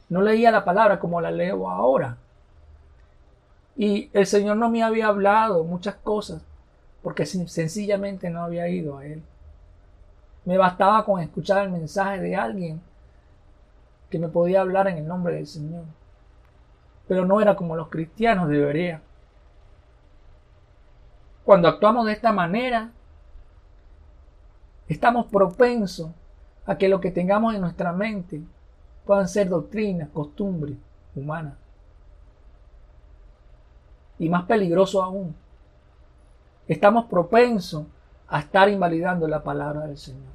no leía la palabra como la leo ahora. Y el Señor no me había hablado muchas cosas porque sencillamente no había ido a Él. Me bastaba con escuchar el mensaje de alguien que me podía hablar en el nombre del Señor pero no era como los cristianos debería. Cuando actuamos de esta manera, estamos propensos a que lo que tengamos en nuestra mente puedan ser doctrinas, costumbres humanas. Y más peligroso aún, estamos propensos a estar invalidando la palabra del Señor.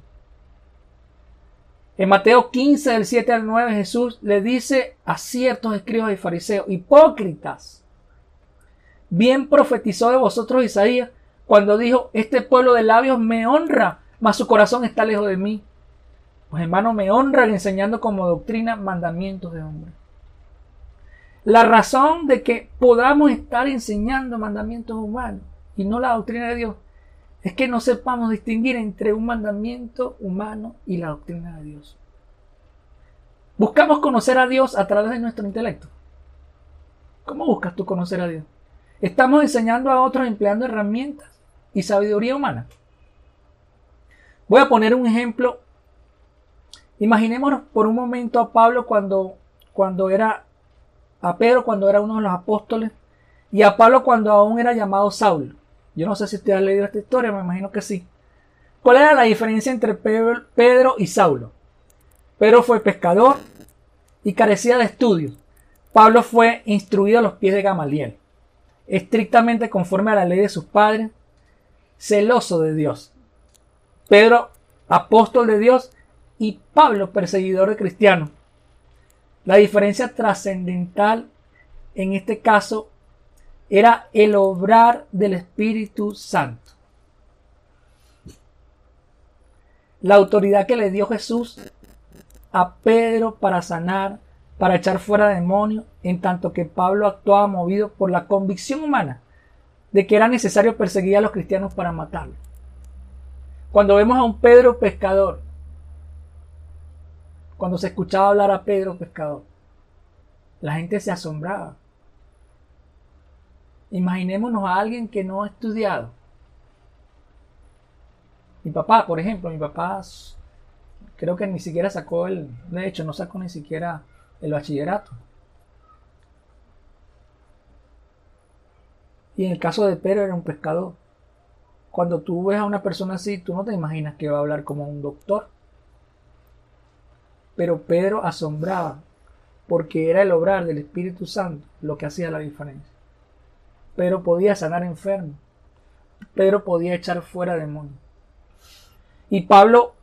En Mateo 15, del 7 al 9, Jesús le dice a ciertos escribas y fariseos, hipócritas, bien profetizó de vosotros Isaías cuando dijo, este pueblo de labios me honra, mas su corazón está lejos de mí. Pues hermano, me honran enseñando como doctrina mandamientos de hombre. La razón de que podamos estar enseñando mandamientos humanos y no la doctrina de Dios es que no sepamos distinguir entre un mandamiento humano y la doctrina de Dios. Buscamos conocer a Dios a través de nuestro intelecto. ¿Cómo buscas tú conocer a Dios? Estamos enseñando a otros empleando herramientas y sabiduría humana. Voy a poner un ejemplo. Imaginémonos por un momento a Pablo cuando, cuando era, a Pedro cuando era uno de los apóstoles y a Pablo cuando aún era llamado Saulo. Yo no sé si usted ha leído esta historia, me imagino que sí. ¿Cuál era la diferencia entre Pedro y Saulo? Pedro fue pescador y carecía de estudios. Pablo fue instruido a los pies de Gamaliel, estrictamente conforme a la ley de sus padres, celoso de Dios. Pedro, apóstol de Dios, y Pablo, perseguidor de cristianos. La diferencia trascendental en este caso era el obrar del Espíritu Santo. La autoridad que le dio Jesús a Pedro para sanar, para echar fuera demonios, en tanto que Pablo actuaba movido por la convicción humana de que era necesario perseguir a los cristianos para matarlos. Cuando vemos a un Pedro pescador, cuando se escuchaba hablar a Pedro pescador, la gente se asombraba. Imaginémonos a alguien que no ha estudiado. Mi papá, por ejemplo, mi papá creo que ni siquiera sacó el, de hecho, no sacó ni siquiera el bachillerato. Y en el caso de Pedro era un pescador. Cuando tú ves a una persona así, tú no te imaginas que va a hablar como un doctor. Pero Pedro asombraba porque era el obrar del Espíritu Santo lo que hacía la diferencia. Pedro podía sanar enfermos. Pedro podía echar fuera demonios. Y Pablo,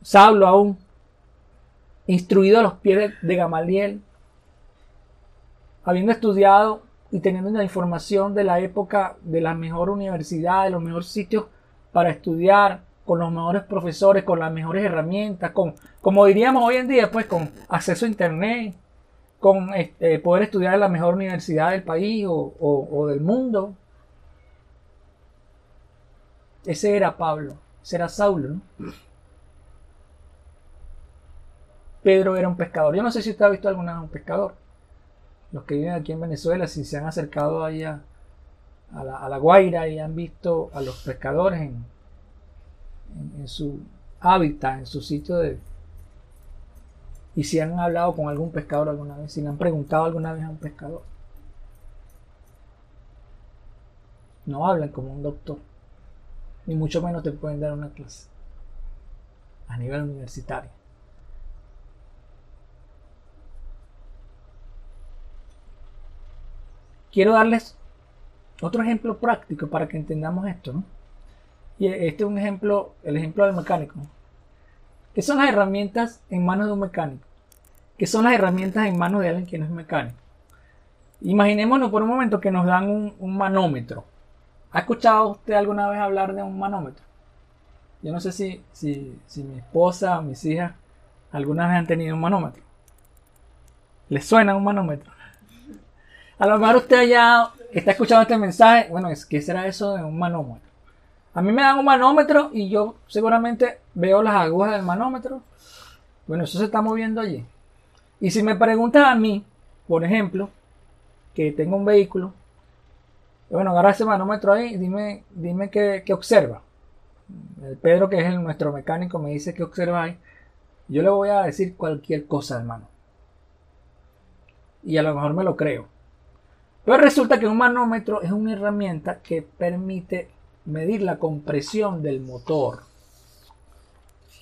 Saulo aún, instruido a los pies de, Gamaliel, habiendo estudiado y teniendo una información de la época de la mejor universidad, de los mejores sitios para estudiar, con los mejores profesores, con las mejores herramientas, con, como diríamos hoy en día, pues con acceso a internet, con este, poder estudiar en la mejor universidad del país o, del mundo. Ese era Pablo, ese era Saulo. Pedro era un pescador. Yo no sé si usted ha visto alguna vez un pescador. Los que viven aquí en Venezuela, si se han acercado ahí a, la, Guaira y han visto a los pescadores en, en su hábitat, en su sitio de, y si han hablado con algún pescador alguna vez, si le han preguntado alguna vez a un pescador. No hablan como un doctor, ni mucho menos te pueden dar una clase a nivel universitario. Quiero darles otro ejemplo práctico para que entendamos esto. Y este es un ejemplo, el ejemplo del mecánico. ¿Qué son las herramientas en manos de un mecánico? Que son las herramientas en manos de alguien que no es mecánico. Imaginémonos por un momento que nos dan un, manómetro. ¿Ha escuchado usted alguna vez hablar de un manómetro? Yo no sé si, si, si mi esposa o mis hijas alguna vez han tenido un manómetro. ¿Les suena un manómetro? A lo mejor usted ya está escuchando este mensaje. Bueno, ¿qué será eso de un manómetro? A mí me dan un manómetro y yo seguramente veo las agujas del manómetro. Bueno, eso se está moviendo allí. Y si me preguntas a mí, por ejemplo, que tengo un vehículo, bueno, agarra ese manómetro ahí dime, dime qué, observa. El Pedro, que es nuestro mecánico, me dice qué observa ahí. Yo le voy a decir cualquier cosa, hermano. Y a lo mejor me lo creo. Pero resulta que un manómetro es una herramienta que permite medir la compresión del motor.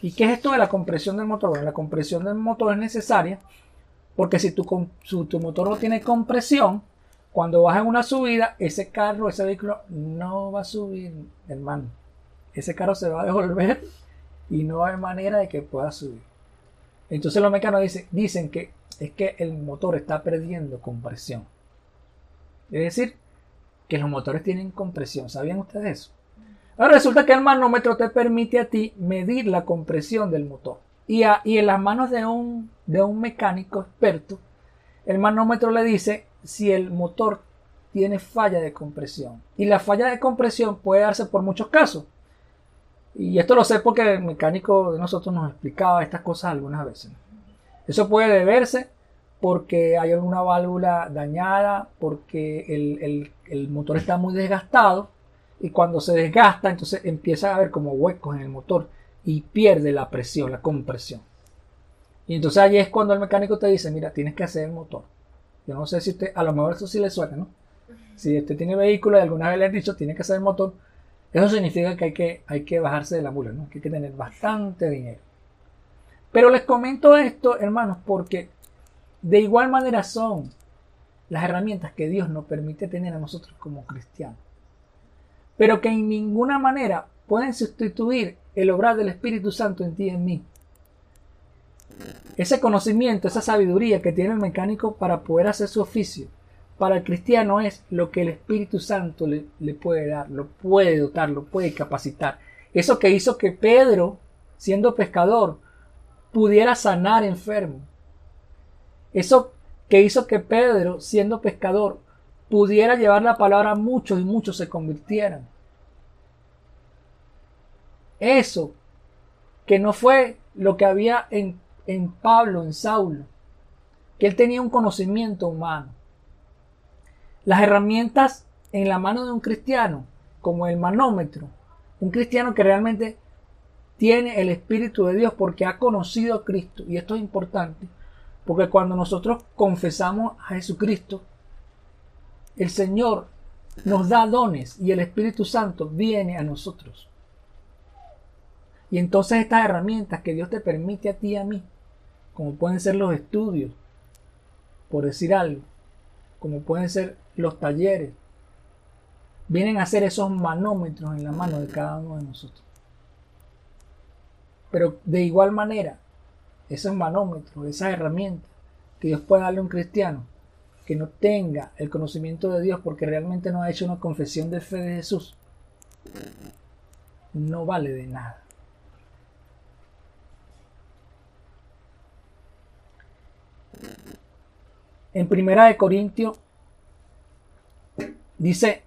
¿Y qué es esto de la compresión del motor? Bueno, la compresión del motor es necesaria porque si tu, tu motor no tiene compresión, cuando vas en una subida, ese carro, ese vehículo no va a subir, hermano. Ese carro se va a devolver y no haber manera de que pueda subir. Entonces los mecánicos dicen, dicen que es que el motor está perdiendo compresión. Es decir, que los motores tienen compresión. ¿Sabían ustedes eso? Ahora resulta que el manómetro te permite a ti medir la compresión del motor. Y, en las manos de un, de un mecánico experto, el manómetro le dice si el motor tiene falla de compresión. Y la falla de compresión puede darse por muchos casos. Y esto lo sé porque el mecánico de nosotros nos explicaba estas cosas algunas veces. Eso puede deberse porque hay alguna válvula dañada, porque el, el motor está muy desgastado y cuando se desgasta, entonces empieza a haber como huecos en el motor y pierde la presión, la compresión. Y entonces ahí es cuando el mecánico te dice, mira, tienes que hacer el motor. Yo no sé si usted, a lo mejor eso sí le suena, ¿no? Si usted tiene vehículo y alguna vez le han dicho, tiene que hacer el motor, eso significa que hay que, hay que bajarse de la mula, ¿no? Que hay que tener bastante dinero. Pero les comento esto, hermanos, porque de igual manera son las herramientas que Dios nos permite tener a nosotros como cristianos pero que en ninguna manera pueden sustituir el obrar del Espíritu Santo en ti y en mí. Ese conocimiento, esa sabiduría que tiene el mecánico para poder hacer su oficio, para el cristiano es lo que el Espíritu Santo le, puede dar, lo puede dotar, lo puede capacitar. Eso que hizo que Pedro, siendo pescador, pudiera sanar enfermo. Eso que hizo que Pedro, siendo pescador, pudiera llevar la palabra a muchos y muchos se convirtieran. Eso, que no fue lo que había en, en Pablo, en Saulo, que él tenía un conocimiento humano. Las herramientas en la mano de un cristiano, como el manómetro, un cristiano que realmente tiene el Espíritu de Dios porque ha conocido a Cristo. Y esto es importante, porque cuando nosotros confesamos a Jesucristo, el Señor nos da dones y el Espíritu Santo viene a nosotros. Y entonces estas herramientas que Dios te permite a ti y a mí, como pueden ser los estudios, por decir algo, como pueden ser los talleres, vienen a ser esos manómetros en la mano de cada uno de nosotros. Pero de igual manera, esos manómetros, esas herramientas que Dios puede darle a un cristiano, que no tenga el conocimiento de Dios porque realmente no ha hecho una confesión de fe de Jesús, no vale de nada. En Primera de Corintios dice,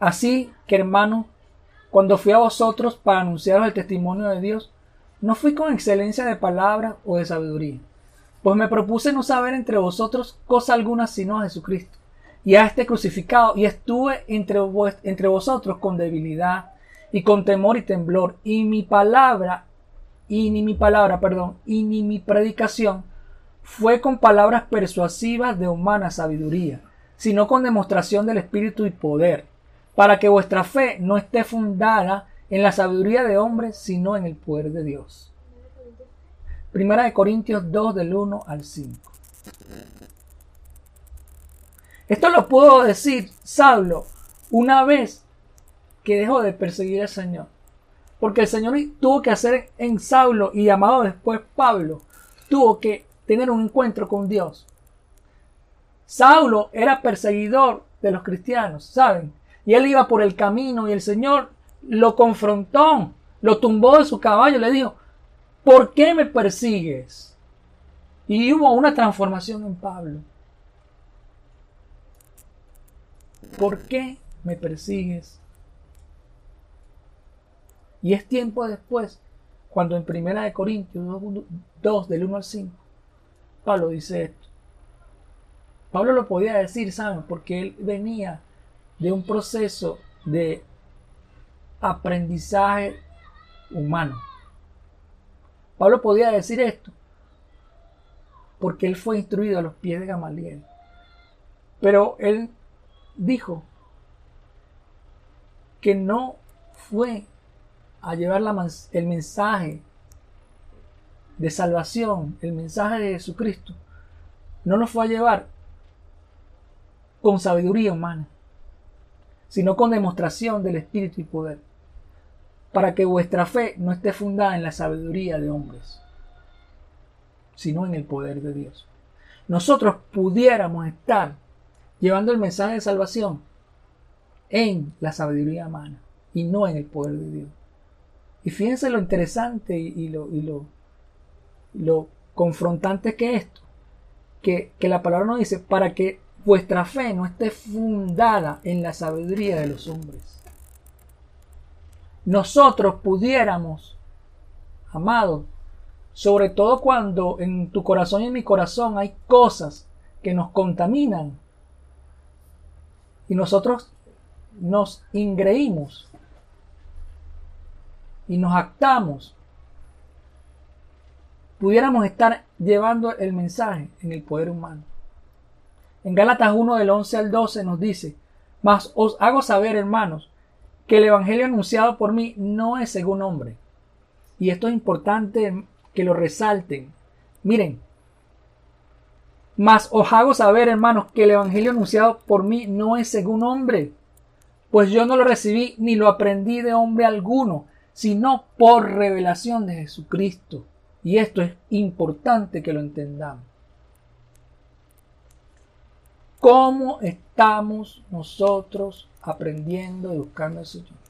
así que hermano, cuando fui a vosotros para anunciaros el testimonio de Dios, no fui con excelencia de palabra o de sabiduría. Pues me propuse no saber entre vosotros cosa alguna sino a Jesucristo. Y a este crucificado, y estuve entre vosotros con debilidad y con temor y temblor, y mi palabra, y ni mi palabra, perdón, y ni mi predicación fue con palabras persuasivas de humana sabiduría, sino con demostración del Espíritu y poder, para que vuestra fe no esté fundada en la sabiduría de hombres, sino en el poder de Dios. Primera de Corintios 2 del 1 al 5. Esto lo puedo decir Saulo una vez que dejó de perseguir al Señor. Porque el Señor tuvo que hacer en Saulo y llamado después Pablo, tuvo que tener un encuentro con Dios. Saulo era perseguidor de los cristianos, ¿saben? Y él iba por el camino y el Señor lo confrontó, lo tumbó de su caballo, le dijo, ¿por qué me persigues? Y hubo una transformación en Pablo. ¿Por qué me persigues? Y es tiempo después, cuando en Primera de Corintios 2, del 1 al 5, Pablo dice esto. Pablo lo podía decir, ¿saben? Porque él venía de un proceso de aprendizaje humano. Pablo podía decir esto porque él fue instruido a los pies de Gamaliel. Pero él dijo que no fue a llevar el mensaje de salvación, el mensaje de Jesucristo, no lo fue a llevar con sabiduría humana, sino con demostración del Espíritu y poder, para que vuestra fe no esté fundada en la sabiduría de hombres, sino en el poder de Dios. Nosotros pudiéramos estar llevando el mensaje de salvación en la sabiduría humana y no en el poder de Dios. Y fíjense lo interesante y, lo, y lo, lo confrontante que es esto, que, que la palabra nos dice, para que vuestra fe no esté fundada en la sabiduría de los hombres. Nosotros pudiéramos, amados, sobre todo cuando en tu corazón y en mi corazón hay cosas que nos contaminan y nosotros nos ingreímos y nos actamos, pudiéramos estar llevando el mensaje en el poder humano. En Gálatas 1 del 11 al 12 nos dice, mas os hago saber, hermanos, que el Evangelio anunciado por mí no es según hombre. Y esto es importante que lo resalten. Miren, mas os hago saber, hermanos, que el Evangelio anunciado por mí no es según hombre, pues yo no lo recibí ni lo aprendí de hombre alguno, sino por revelación de Jesucristo. Y esto es importante que lo entendamos. ¿Cómo estamos nosotros aprendiendo y buscando al Señor?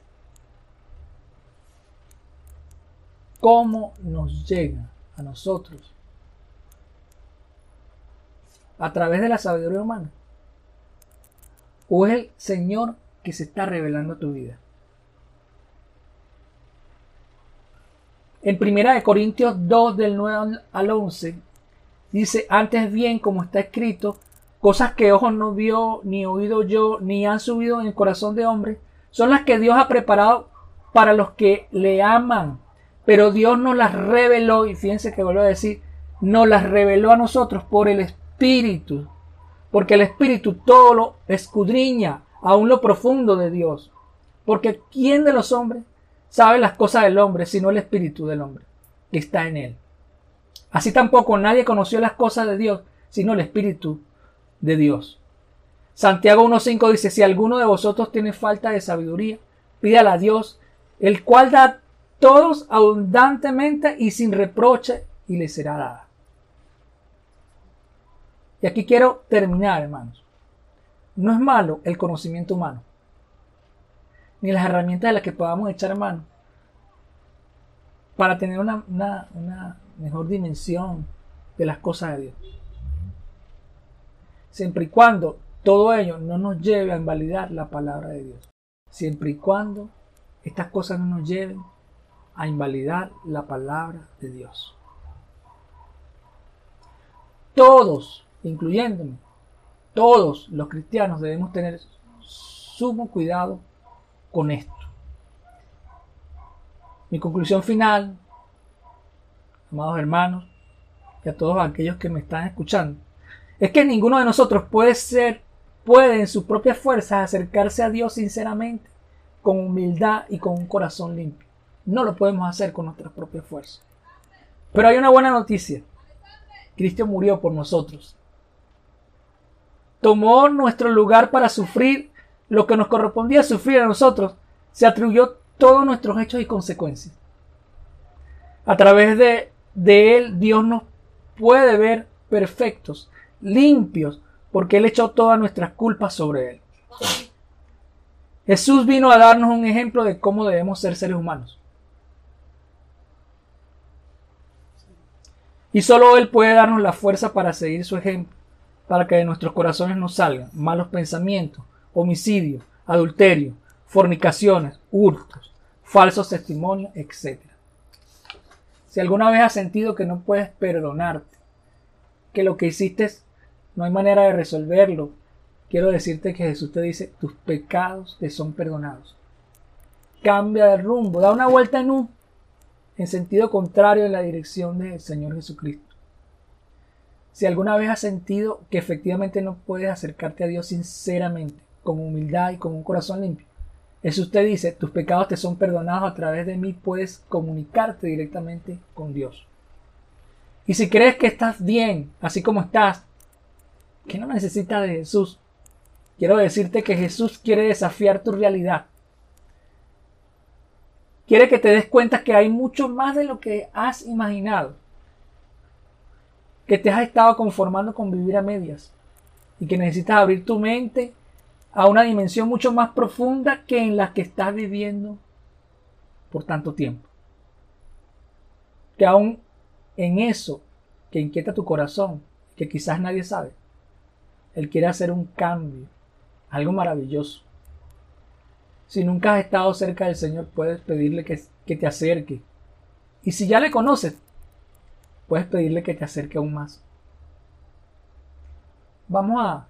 ¿Cómo nos llega a nosotros? ¿A través de la sabiduría humana? ¿O es el Señor que se está revelando a tu vida? En primera de Corintios 2 del 9 al 11 dice, antes bien como está escrito, cosas que ojo no vio, ni oído yo, ni han subido en el corazón de hombre, son las que Dios ha preparado para los que le aman. Pero Dios nos las reveló, y fíjense que vuelvo a decir, nos las reveló a nosotros por el Espíritu, porque el Espíritu todo lo escudriña, aún lo profundo de Dios. Porque ¿quién de los hombres sabe las cosas del hombre sino el Espíritu del hombre que está en él? Así tampoco nadie conoció las cosas de Dios sino el Espíritu de Dios. Santiago 1.5 dice, si alguno de vosotros tiene falta de sabiduría, pídala a Dios, el cual da todos abundantemente y sin reproche, y le será dada. Y aquí quiero terminar, hermanos. No es malo el conocimiento humano, ni las herramientas de las que podamos echar mano para tener una, una mejor dimensión de las cosas de Dios siempre y cuando todo ello no nos lleve a invalidar la palabra de Dios. Siempre y cuando estas cosas no nos lleven a invalidar la palabra de Dios. Todos, incluyéndome, todos los cristianos debemos tener sumo cuidado con esto. Mi conclusión final, amados hermanos, y a todos aquellos que me están escuchando, es que ninguno de nosotros puede ser, puede en sus propias fuerzas acercarse a Dios sinceramente, con humildad y con un corazón limpio. No lo podemos hacer con nuestras propias fuerzas. Pero hay una buena noticia. Cristo murió por nosotros. Tomó nuestro lugar para sufrir lo que nos correspondía sufrir a nosotros. Se atribuyó todos nuestros hechos y consecuencias. A través de, Él, Dios nos puede ver perfectos limpios, porque Él echó todas nuestras culpas sobre Él. Jesús vino a darnos un ejemplo de cómo debemos ser seres humanos. Y solo Él puede darnos la fuerza para seguir su ejemplo, para que de nuestros corazones no salgan malos pensamientos, homicidio, adulterio, fornicaciones, hurtos, falsos testimonios, etc. Si alguna vez has sentido que no puedes perdonarte, que lo que hiciste no hay manera de resolverlo. Quiero decirte que Jesús te dice, tus pecados te son perdonados. Cambia de rumbo, da una vuelta en un, en sentido contrario en la dirección del Señor Jesucristo. Si alguna vez has sentido que efectivamente no puedes acercarte a Dios sinceramente, con humildad y con un corazón limpio, Jesús te dice, tus pecados te son perdonados a través de mí, puedes comunicarte directamente con Dios. Y si crees que estás bien, así como estás, que no necesitas de Jesús, quiero decirte que Jesús quiere desafiar tu realidad. Quiere que te des cuenta que hay mucho más de lo que has imaginado. Que te has estado conformando con vivir a medias. Y que necesitas abrir tu mente a una dimensión mucho más profunda que en la que estás viviendo por tanto tiempo. Que aún en eso que inquieta tu corazón, que quizás nadie sabe, Él quiere hacer un cambio, algo maravilloso. Si nunca has estado cerca del Señor, puedes pedirle que, que te acerque. Y si ya le conoces, puedes pedirle que te acerque aún más. Vamos a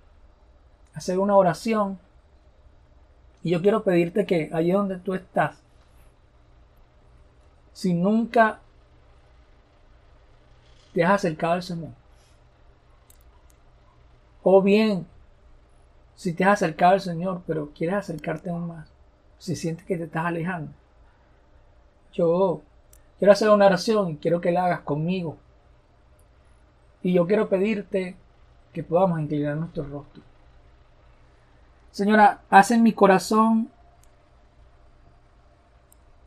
hacer una oración. Y yo quiero pedirte que allí donde tú estás, si nunca te has acercado al Señor, o bien si te has acercado al Señor, pero quieres acercarte aún más, si sientes que te estás alejando, yo quiero hacer una oración y quiero que la hagas conmigo. Y yo quiero pedirte que podamos inclinar nuestro rostro. Señora, haz en mi corazón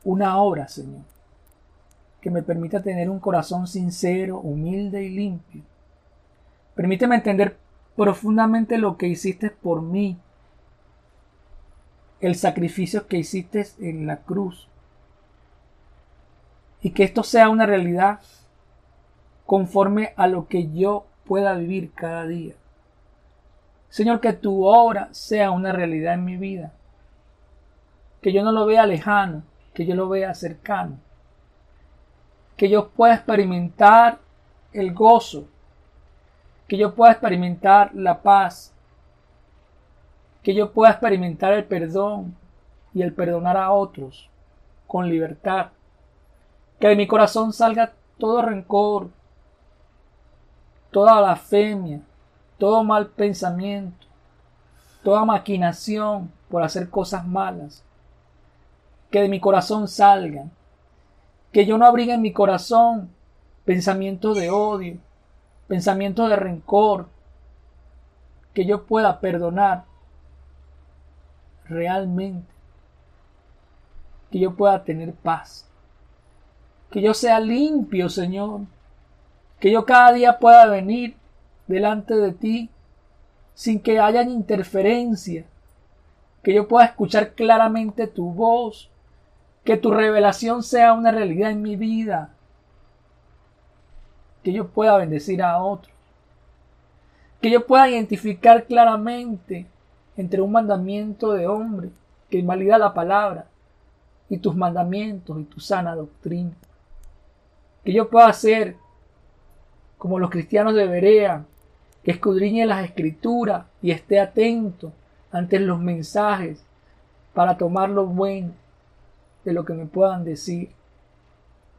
una obra, Señor, que me permita tener un corazón sincero, humilde y limpio. Permíteme entender profundamente lo que hiciste por mí, el sacrificio que hiciste en la cruz, y que esto sea una realidad conforme a lo que yo pueda vivir cada día. Señor, que tu obra sea una realidad en mi vida. Que yo no lo vea lejano, que yo lo vea cercano. Que yo pueda experimentar el gozo. Que yo pueda experimentar la paz. Que yo pueda experimentar el perdón y el perdonar a otros con libertad. Que de mi corazón salga todo rencor, toda blasfemia, todo mal pensamiento, toda maquinación por hacer cosas malas, que de mi corazón salgan, que yo no abrigue en mi corazón pensamientos de odio, pensamientos de rencor, que yo pueda perdonar realmente, que yo pueda tener paz, que yo sea limpio, Señor, que yo cada día pueda venir delante de ti sin que haya interferencia, que yo pueda escuchar claramente tu voz, que tu revelación sea una realidad en mi vida, que yo pueda bendecir a otros, que yo pueda identificar claramente entre un mandamiento de hombre que invalida la palabra y tus mandamientos y tu sana doctrina, que yo pueda ser como los cristianos de Berea, que escudriñe las escrituras y esté atento ante los mensajes para tomar lo bueno de lo que me puedan decir.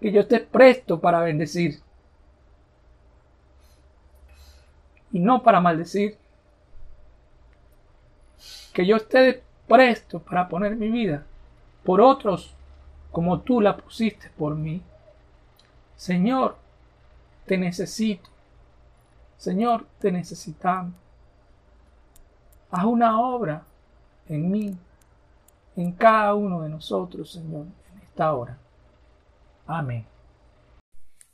Que yo esté presto para bendecir y no para maldecir. Que yo esté presto para poner mi vida por otros como tú la pusiste por mí. Señor, te necesito. Señor, te necesitamos. Haz una obra en mí, en cada uno de nosotros, Señor, en esta hora. Amén.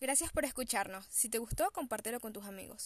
Gracias por escucharnos. Si te gustó, compártelo con tus amigos.